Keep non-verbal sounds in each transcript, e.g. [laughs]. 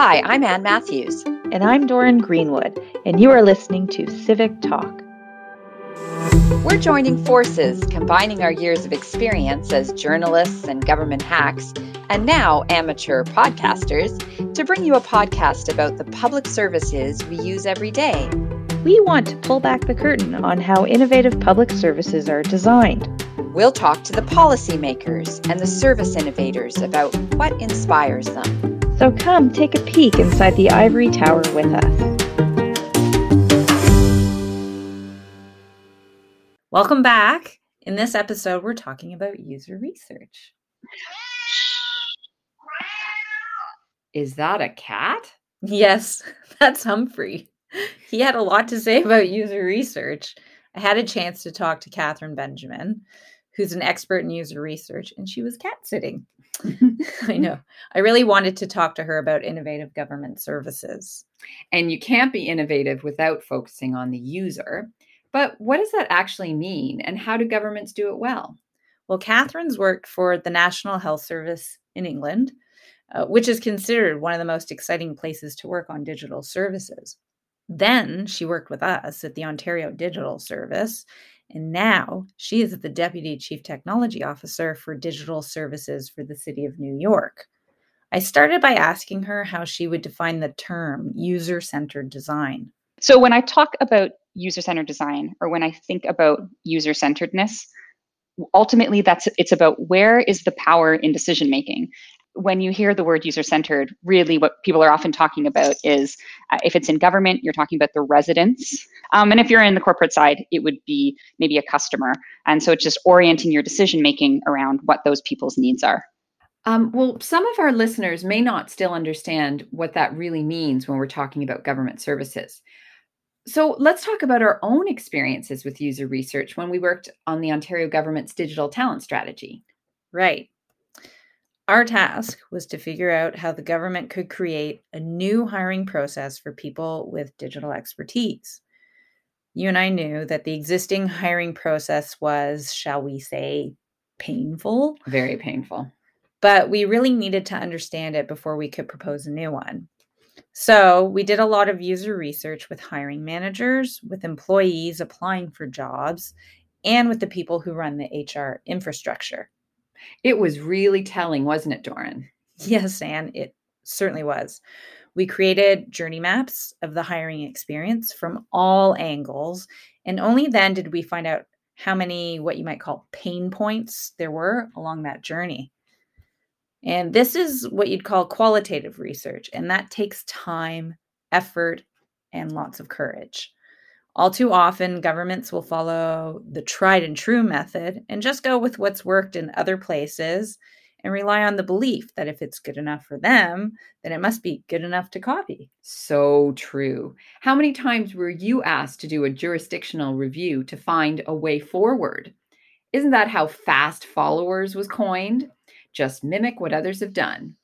Hi, I'm Ann Matthews. And I'm Doran Greenwood, and you are listening to Civic Talk. We're joining forces, combining our years of experience as journalists and government hacks, and now amateur podcasters, to bring you a podcast about the public services we use every day. We want to pull back the curtain on how innovative public services are designed. We'll talk to the policymakers and the service innovators about what inspires them. So come take a peek inside the ivory tower with us. Welcome back. In this episode, we're talking about user research. Is that a cat? Yes, [laughs] that's Humphrey. He had a lot to say about user research. I had a chance to talk to Katherine Benjamin, who's an expert in user research, and she was cat sitting. [laughs] I know. I really wanted to talk to her about innovative government services. And you can't be innovative without focusing on the user. But what does that actually mean, and how do governments do it well? Well, Katherine's worked for the National Health Service in England, uh, which is considered one of the most exciting places to work on digital services. Then she worked with us at the Ontario Digital Service, and now she is the Deputy Chief Technology Officer for Digital Services for the City of New York. I started by asking her how she would define the term user centered design. So, when I talk about user centered design or when I think about user centeredness, ultimately that's it's about where is the power in decision making when you hear the word user centered really what people are often talking about is uh, if it's in government you're talking about the residents um, and if you're in the corporate side it would be maybe a customer and so it's just orienting your decision making around what those people's needs are um, well, some of our listeners may not still understand what that really means when we're talking about government services. So let's talk about our own experiences with user research when we worked on the Ontario government's digital talent strategy. Right. Our task was to figure out how the government could create a new hiring process for people with digital expertise. You and I knew that the existing hiring process was, shall we say, painful. Very painful. But we really needed to understand it before we could propose a new one. So we did a lot of user research with hiring managers, with employees applying for jobs, and with the people who run the HR infrastructure. It was really telling, wasn't it, Doran? Yes, Ann, it certainly was. We created journey maps of the hiring experience from all angles, and only then did we find out how many what you might call pain points there were along that journey. And this is what you'd call qualitative research, and that takes time, effort, and lots of courage. All too often, governments will follow the tried and true method and just go with what's worked in other places and rely on the belief that if it's good enough for them, then it must be good enough to copy. So true. How many times were you asked to do a jurisdictional review to find a way forward? Isn't that how fast followers was coined? Just mimic what others have done.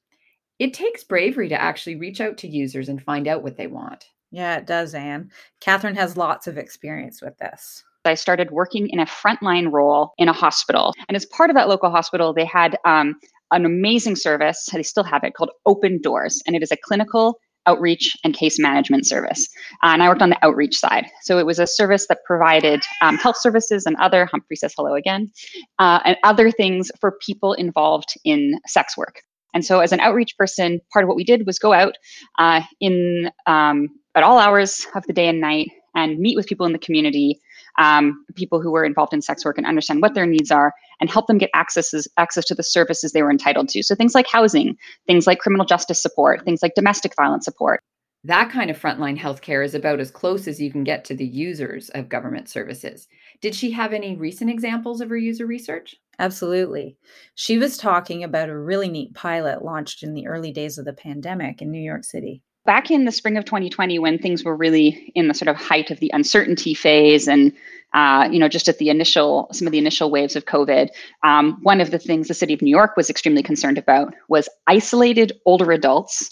It takes bravery to actually reach out to users and find out what they want. Yeah, it does, Ann. Katherine has lots of experience with this. I started working in a frontline role in a hospital. And as part of that local hospital, they had um, an amazing service, they still have it, called Open Doors. And it is a clinical outreach and case management service. Uh, and I worked on the outreach side. So it was a service that provided um, health services and other, Humphrey says hello again, uh, and other things for people involved in sex work. And so, as an outreach person, part of what we did was go out uh, in um, at all hours of the day and night and meet with people in the community, um, people who were involved in sex work, and understand what their needs are and help them get access access to the services they were entitled to. So things like housing, things like criminal justice support, things like domestic violence support. That kind of frontline healthcare is about as close as you can get to the users of government services. Did she have any recent examples of her user research? Absolutely. She was talking about a really neat pilot launched in the early days of the pandemic in New York City back in the spring of 2020 when things were really in the sort of height of the uncertainty phase and uh, you know just at the initial some of the initial waves of covid um, one of the things the city of new york was extremely concerned about was isolated older adults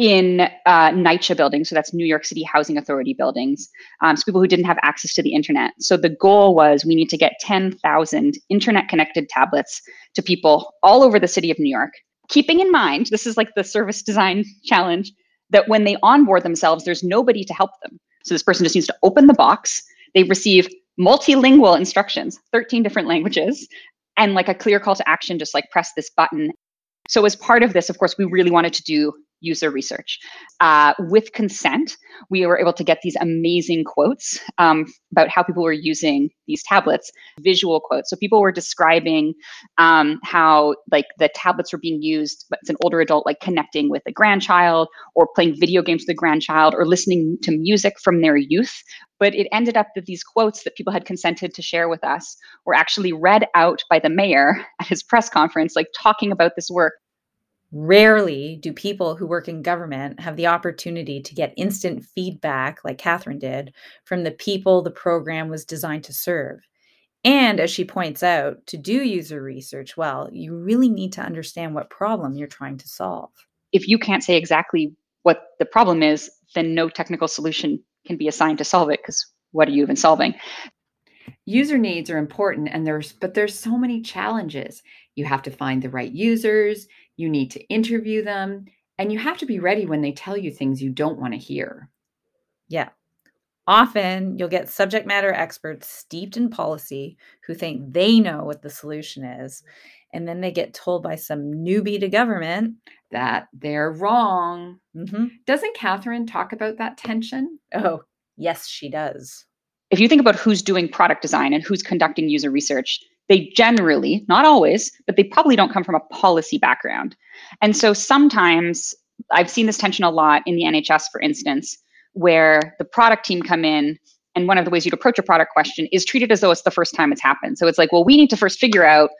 in uh, NYCHA buildings, so that's New York City Housing Authority buildings, um, so people who didn't have access to the internet. So the goal was we need to get 10,000 internet connected tablets to people all over the city of New York. Keeping in mind, this is like the service design [laughs] challenge, that when they onboard themselves, there's nobody to help them. So this person just needs to open the box. They receive multilingual instructions, 13 different languages, and like a clear call to action, just like press this button. So as part of this, of course, we really wanted to do user research. Uh, with consent, we were able to get these amazing quotes um, about how people were using these tablets, visual quotes. So people were describing um, how like the tablets were being used, but it's an older adult like connecting with a grandchild or playing video games with a grandchild or listening to music from their youth. But it ended up that these quotes that people had consented to share with us were actually read out by the mayor at his press conference, like talking about this work Rarely do people who work in government have the opportunity to get instant feedback, like Katherine did, from the people the program was designed to serve. And as she points out, to do user research well, you really need to understand what problem you're trying to solve. If you can't say exactly what the problem is, then no technical solution can be assigned to solve it because what are you even solving? User needs are important and there's but there's so many challenges. You have to find the right users, you need to interview them, and you have to be ready when they tell you things you don't want to hear. Yeah. Often you'll get subject matter experts steeped in policy who think they know what the solution is. And then they get told by some newbie to government that they're wrong. Mm-hmm. Doesn't Katherine talk about that tension? Oh, yes, she does. If you think about who's doing product design and who's conducting user research, they generally, not always, but they probably don't come from a policy background. And so sometimes I've seen this tension a lot in the NHS, for instance, where the product team come in and one of the ways you'd approach a product question is treat it as though it's the first time it's happened. So it's like, well, we need to first figure out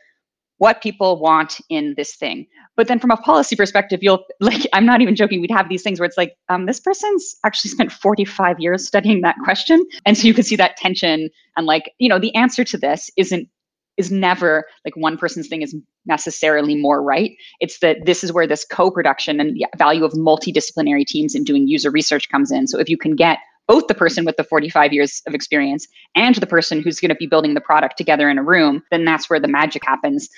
what people want in this thing. But then from a policy perspective, you'll [laughs] like, I'm not even joking, we'd have these things where it's like, um, this person's actually spent 45 years studying that question. And so you can see that tension and like, you know, the answer to this isn't is never like one person's thing is necessarily more right. It's that this is where this co-production and the value of multidisciplinary teams and doing user research comes in. So if you can get both the person with the 45 years of experience and the person who's going to be building the product together in a room, then that's where the magic happens.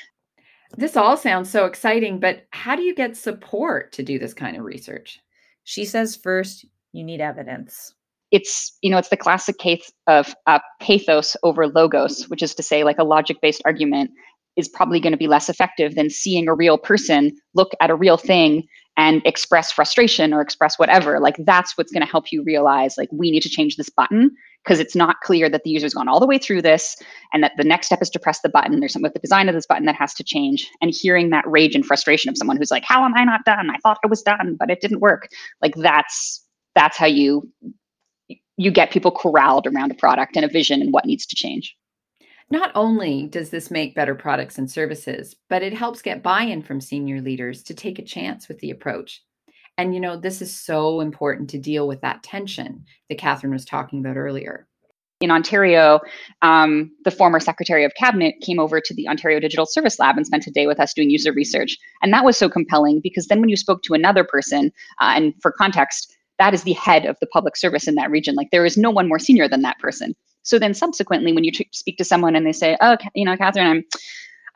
This all sounds so exciting, but how do you get support to do this kind of research? She says first, you need evidence it's you know it's the classic case of uh, pathos over logos which is to say like a logic based argument is probably going to be less effective than seeing a real person look at a real thing and express frustration or express whatever like that's what's going to help you realize like we need to change this button because it's not clear that the user's gone all the way through this and that the next step is to press the button. There's something with the design of this button that has to change. And hearing that rage and frustration of someone who's like how am i not done? I thought i was done but it didn't work. Like that's that's how you you get people corralled around a product and a vision and what needs to change. Not only does this make better products and services, but it helps get buy in from senior leaders to take a chance with the approach. And, you know, this is so important to deal with that tension that Katherine was talking about earlier. In Ontario, um, the former Secretary of Cabinet came over to the Ontario Digital Service Lab and spent a day with us doing user research. And that was so compelling because then when you spoke to another person, uh, and for context, that is the head of the public service in that region. Like there is no one more senior than that person. So then subsequently, when you t- speak to someone and they say, "Oh, you know, Katherine, I'm,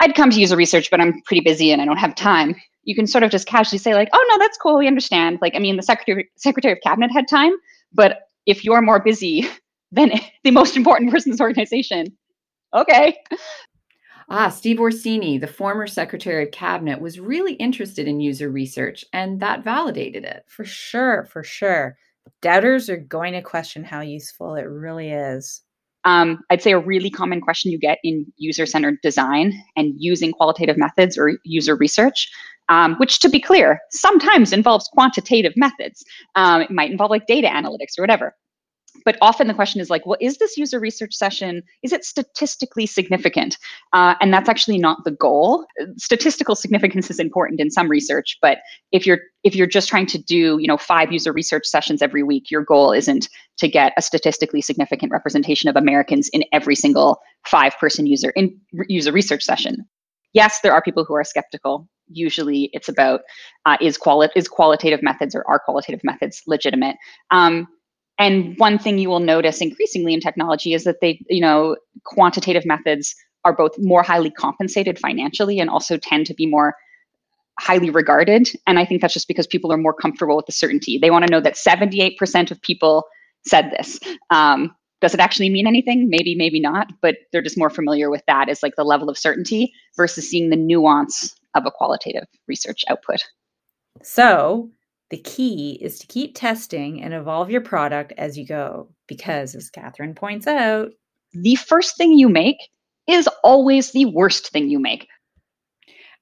I'd come to user research, but I'm pretty busy and I don't have time," you can sort of just casually say, like, "Oh no, that's cool. We understand." Like, I mean, the secretary secretary of cabinet had time, but if you're more busy [laughs] than [laughs] the most important person in this organization, okay, Ah, Steve Orsini, the former Secretary of Cabinet, was really interested in user research, and that validated it. For sure, for sure. Doubters are going to question how useful it really is. Um, I'd say a really common question you get in user centered design and using qualitative methods or user research, um, which to be clear, sometimes involves quantitative methods. Um, it might involve like data analytics or whatever but often the question is like, well, is this user research session, is it statistically significant? Uh, and that's actually not the goal. Statistical significance is important in some research, but if you're if you're just trying to do, you know, five user research sessions every week, your goal isn't to get a statistically significant representation of Americans in every single five person user in user research session. Yes, there are people who are skeptical usually it's about uh, is quali- is qualitative methods or are qualitative methods legitimate um, and one thing you will notice increasingly in technology is that they, you know, quantitative methods are both more highly compensated financially and also tend to be more highly regarded. And I think that's just because people are more comfortable with the certainty. They want to know that 78% of people said this. Um, does it actually mean anything? Maybe, maybe not, but they're just more familiar with that as like the level of certainty versus seeing the nuance of a qualitative research output. So, the key is to keep testing and evolve your product as you go, because as Katherine points out, the first thing you make is always the worst thing you make.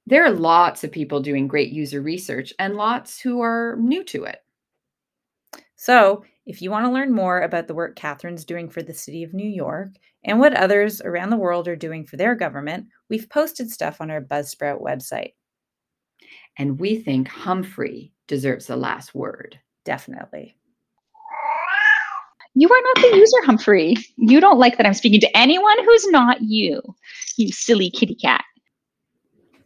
There are lots of people doing great user research and lots who are new to it. So, if you want to learn more about the work Katherine's doing for the City of New York and what others around the world are doing for their government, we've posted stuff on our Buzzsprout website. And we think Humphrey deserves the last word. Definitely. You are not the user, Humphrey. You don't like that I'm speaking to anyone who's not you, you silly kitty cat.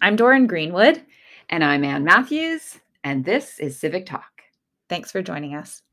I'm Doran Greenwood. And I'm Ann Matthews. And this is Civic Talk. Thanks for joining us.